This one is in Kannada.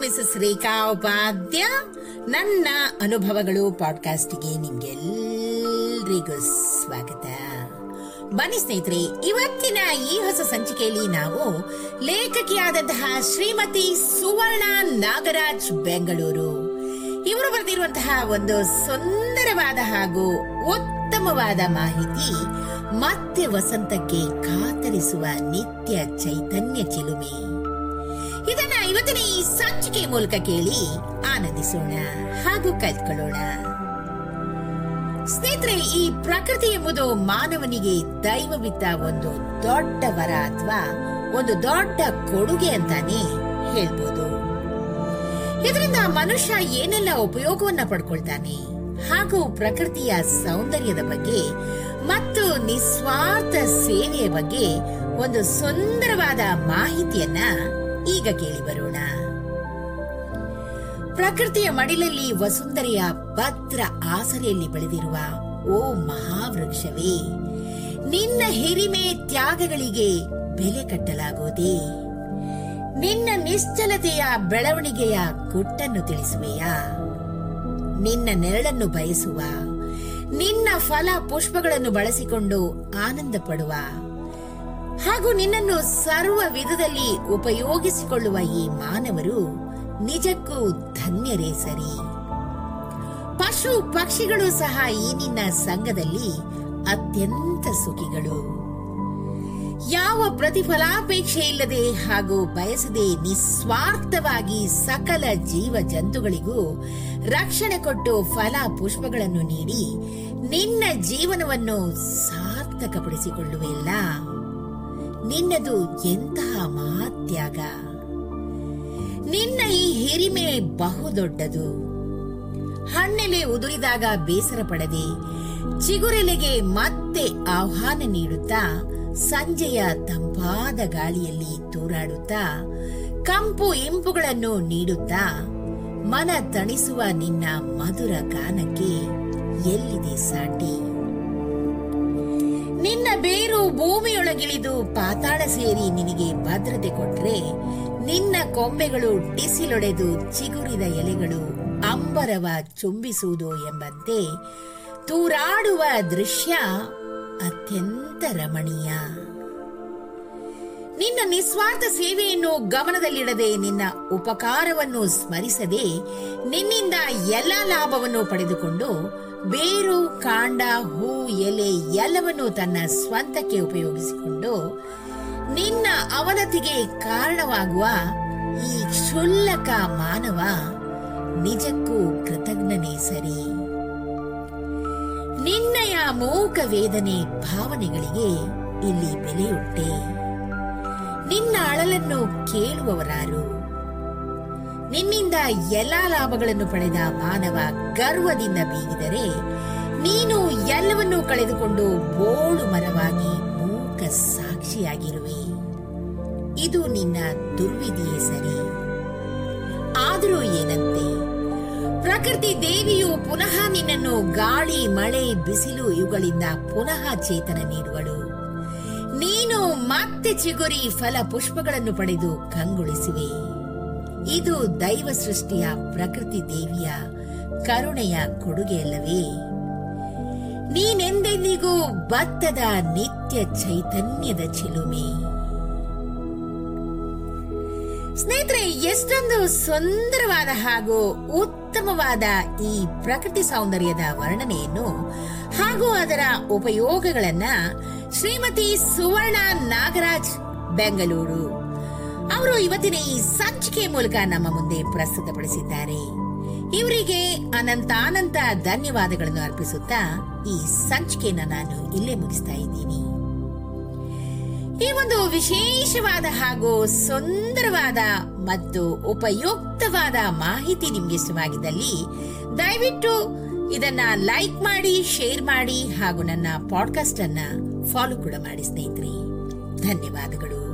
ಮಿಸಸ್ ರೇಖಾ ಉಪಾಧ್ಯ ನನ್ನ ಅನುಭವಗಳು ಪಾಡ್ಕಾಸ್ಟ್ಗೆ ನಿಮ್ಗೆಲ್ರಿಗೂ ಸ್ವಾಗತ. ಬನ್ನಿ ಸ್ನೇಹಿತರೆ, ಇವತ್ತಿನ ಈ ಹೊಸ ಸಂಚಿಕೆಯಲ್ಲಿ ನಾವು ಲೇಖಕಿಯಾದಂತಹ ಶ್ರೀಮತಿ ಸುವರ್ಣ ನಾಗರಾಜ್ ಬೆಂಗಳೂರು. ಇವರು ಬರೆದಿರುವಂತಹ ಒಂದು ಸುಂದರವಾದ ಹಾಗೂ ಉತ್ತಮವಾದ ಮಾಹಿತಿ ಮತ್ತೆ ವಸಂತಕ್ಕೆ ಕಾತರಿಸುವ ನಿತ್ಯ ಚೈತನ್ಯ ಚಿಲುಮೆ. ಇದನ್ನ ಇವತ್ತಿನ ಈ ಸಂಚಿಕೆ ಮೂಲಕ ಕೇಳಿ ಆನಂದಿಸೋಣ ಹಾಗೂ ಕಲ್ತ್ಕೊಳ್ಳೋಣ. ಸ್ನೇಹಿತರೆ, ಈ ಪ್ರಕೃತಿ ಎಂಬುದು ಮಾನವನಿಗೆ ದೈವವಿದ್ದ ಒಂದು ದೊಡ್ಡ ವರ ಅಥವಾ ಒಂದು ದೊಡ್ಡ ಕೊಡುಗೆ ಅಂತಾನೆ ಹೇಳ್ಬೋದು. ಇದರಿಂದ ಮನುಷ್ಯ ಏನೆಲ್ಲ ಉಪಯೋಗವನ್ನ ಪಡ್ಕೊಳ್ತಾನೆ ಹಾಗೂ ಪ್ರಕೃತಿಯ ಸೌಂದರ್ಯದ ಬಗ್ಗೆ ಮತ್ತು ನಿಸ್ವಾರ್ಥ ಸೇವೆಯ ಬಗ್ಗೆ ಒಂದು ಸುಂದರವಾದ ಮಾಹಿತಿಯನ್ನ ಈಗ ಕೇಳಿ ಬರೋಣ. ಪ್ರಕೃತಿಯ ಮಡಿಲಲ್ಲಿ ವಸುಂಧರೆಯ ಭದ್ರ ಆಸರೆಯಲ್ಲಿ ಬೆಳೆದಿರುವ ಓ ಮಹಾವೃಕ್ಷವೇ, ನಿನ್ನ ಹಿರಿಮೆ ತ್ಯಾಗಗಳಿಗೆ ಬೆಲೆ ಕಟ್ಟಲಾಗುವುದೇ? ನಿನ್ನ ನಿಶ್ಚಲತೆಯ ಬೆಳವಣಿಗೆಯ ಗುಟ್ಟನ್ನು ತಿಳಿಸುವೆಯಾ? ನಿನ್ನ ನೆರಳನ್ನು ಬಯಸುವ, ನಿನ್ನ ಫಲ ಪುಷ್ಪಗಳನ್ನು ಬಳಸಿಕೊಂಡು ಆನಂದ ಪಡುವ ಹಾಗೂ ನಿನ್ನನ್ನು ಸರ್ವ ವಿಧದಲ್ಲಿ ಉಪಯೋಗಿಸಿಕೊಳ್ಳುವ ಈ ಮಾನವರು ನಿಜಕ್ಕೂ ಧನ್ಯರೇ ಸರಿ. ಪಶು ಪಕ್ಷಿಗಳು ಸಹ ಈ ನಿನ್ನ ಸಂಘದಲ್ಲಿ ಅತ್ಯಂತ ಸುಖಿಗಳು. ಯಾವ ಪ್ರತಿಫಲಾಪೇಕ್ಷೆ ಇಲ್ಲದೆ ಹಾಗೂ ಬಯಸದೆ ನಿಸ್ವಾರ್ಥವಾಗಿ ಸಕಲ ಜೀವ ಜಂತುಗಳಿಗೂ ರಕ್ಷಣೆ ಕೊಟ್ಟು ಫಲ ಪುಷ್ಪಗಳನ್ನು ನೀಡಿ ನಿನ್ನ ಜೀವನವನ್ನು ಸಾರ್ಥಕಪಡಿಸಿಕೊಳ್ಳುವೆಲ್ಲ ನಿನ್ನದು ಎಂತಹ ಮಹಾತ್ಯಾಗ? ನಿನ್ನ ಈ ಹಿರಿಮೆ ಬಹುದೊಡ್ಡದು. ಹಣ್ಣೆಲೆ ಉದುರಿದಾಗ ಬೇಸರ ಪಡದೆ ಚಿಗುರೆಲೆಗೆ ಮತ್ತೆ ಆಹ್ವಾನ ನೀಡುತ್ತಾ ಸಂಜೆಯ ತಂಪಾದ ಗಾಳಿಯಲ್ಲಿ ತೂರಾಡುತ್ತಾ ಕಂಪು ಇಂಪುಗಳನ್ನು ನೀಡುತ್ತಾ ಮನ ತಣಿಸುವ ನಿನ್ನ ಮಧುರ ಗಾನಕ್ಕೆ ಎಲ್ಲಿದೆ ಸಾಟಿ? ನಿನ್ನ ಬೇರು ಭೂಮಿಯೊಳಗಿಳಿದು ಪಾತಾಳ ಸೇರಿ ನಿನಗೆ ಭದ್ರತೆ ಕೊಟ್ರೆ ನಿನ್ನ ಕೊಂಬೆಗಳು ಡಿಸಿಲೊಡೆದು ಚಿಗುರಿದ ಎಲೆಗಳು ಅಂಬರವ ಚುಂಬಿಸುವುದು ಎಂಬಂತೆ ತೂರಾಡುವ ದೃಶ್ಯ ಅತ್ಯಂತ ರಮಣೀಯ. ನಿನ್ನ ನಿಸ್ವಾರ್ಥ ಸೇವೆಯನ್ನು ಗಮನದಲ್ಲಿಡದೆ ನಿನ್ನ ಉಪಕಾರವನ್ನು ಸ್ಮರಿಸದೆ ನಿನ್ನಿಂದ ಎಲ್ಲ ಲಾಭವನ್ನು ಪಡೆದುಕೊಂಡು ಬೇರು, ಕಾಂಡ, ಹೂ, ಎಲೆ ಎಲ್ಲವನ್ನು ತನ್ನ ಸ್ವಂತಕ್ಕೆ ಉಪಯೋಗಿಸಿಕೊಂಡು ನಿನ್ನ ಅವನತಿಗೆ ಕಾರಣವಾಗುವ ಈ ಕ್ಷುಲ್ಲಕ ಮಾನವ ನಿಜಕ್ಕೂ ಕೃತಜ್ಞನೇ ಸರಿ. ನಿನ್ನಯ ಮೂಕ ವೇದನೆ ಭಾವನೆಗಳಿಗೆ ಇಲ್ಲಿ ಬೆಲೆಯುಟ್ಟೆ ನಿನ್ನ ಅಳಲನ್ನು ಕೇಳುವವರಾರು. ನಿನ್ನಿಂದ ಎಲ್ಲಾ ಲಾಭಗಳನ್ನು ಪಡೆದ ಮಾನವ ಗರ್ವದಿಂದ ಬೀಗಿದರೆ ನೀನು ಎಲ್ಲವನ್ನೂ ಕಳೆದುಕೊಂಡು ಬೋಳು ಮರವಾಗಿ ಮೂಕ ಸಾಕ್ಷಿಯಾಗಿರುವೆ. ಇದು ನಿನ್ನ ದುರ್ವಿಧಿಯೇ ಸರಿ. ಆದರೂ ಏನಂತೆ? ಪ್ರಕೃತಿ ದೇವಿಯು ಪುನಃ ನಿನ್ನನ್ನು ಗಾಳಿ, ಮಳೆ, ಬಿಸಿಲು ಇವುಗಳಿಂದ ಪುನಃ ಚೇತನ ನೀಡುವಳು. ನೀನು ಮತ್ತೆ ಚಿಗುರಿ, ಫಲ, ಪುಷ್ಪಗಳನ್ನು ಪಡೆದು ಕಂಗೊಳಿಸುವೆ. ಇದು ದೈವ ಸೃಷ್ಟಿಯ ಪ್ರಕೃತಿ ದೇವಿಯ ಕರುಣೆಯ ಕೊಡುಗೆಯಲ್ಲವೇ ನೀನೆಂದೆಂದಿಗೂ ಭತ್ತದ ನಿತ್ಯ ಚೈತನ್ಯದ ಚಿಲುಮೆ. ಸ್ನೇಹಿತರೆ, ಎಷ್ಟೊಂದು ಸುಂದರವಾದ ಹಾಗೂ ಉತ್ತಮವಾದ ಈ ಪ್ರಕೃತಿ ಸೌಂದರ್ಯದ ವರ್ಣನೆಯನ್ನು ಹಾಗೂ ಅದರ ಉಪಯೋಗಗಳನ್ನ ಶ್ರೀಮತಿ ಸುವರ್ಣ ನಾಗರಾಜ್ ಬೆಂಗಳೂರು ಅವರು ಇವತ್ತಿನ ಈ ಸಂಚಿಕೆ ಮೂಲಕ ನಮ್ಮ ಮುಂದೆ ಪ್ರಸ್ತುತಪಡಿಸಿದ್ದಾರೆ. ಇವರಿಗೆ ಅನಂತಾನಂತ ಧನ್ಯವಾದಗಳನ್ನು ಅರ್ಪಿಸುತ್ತಾ ಈ ಸಂಚಿಕೆಯನ್ನು ನಾನು ಇಲ್ಲೇ ಮುಗಿಸ್ತಾ ಇದ್ದೀನಿ. ಈ ಒಂದು ವಿಶೇಷವಾದ ಹಾಗೂ ಸುಂದರವಾದ ಮತ್ತು ಉಪಯುಕ್ತವಾದ ಮಾಹಿತಿ ನಿಮ್ಗೆ ಇಷ್ಟವಾಗಿದ್ದಲ್ಲಿ ದಯವಿಟ್ಟು ಇದನ್ನ ಲೈಕ್ ಮಾಡಿ, ಶೇರ್ ಮಾಡಿ ಹಾಗೂ ನನ್ನ ಪಾಡ್ಕಾಸ್ಟ್ ಅನ್ನ ಫಾಲೋ ಕೂಡ ಮಾಡಿ ಸ್ನೇಹಿತರೆ. ಧನ್ಯವಾದಗಳು.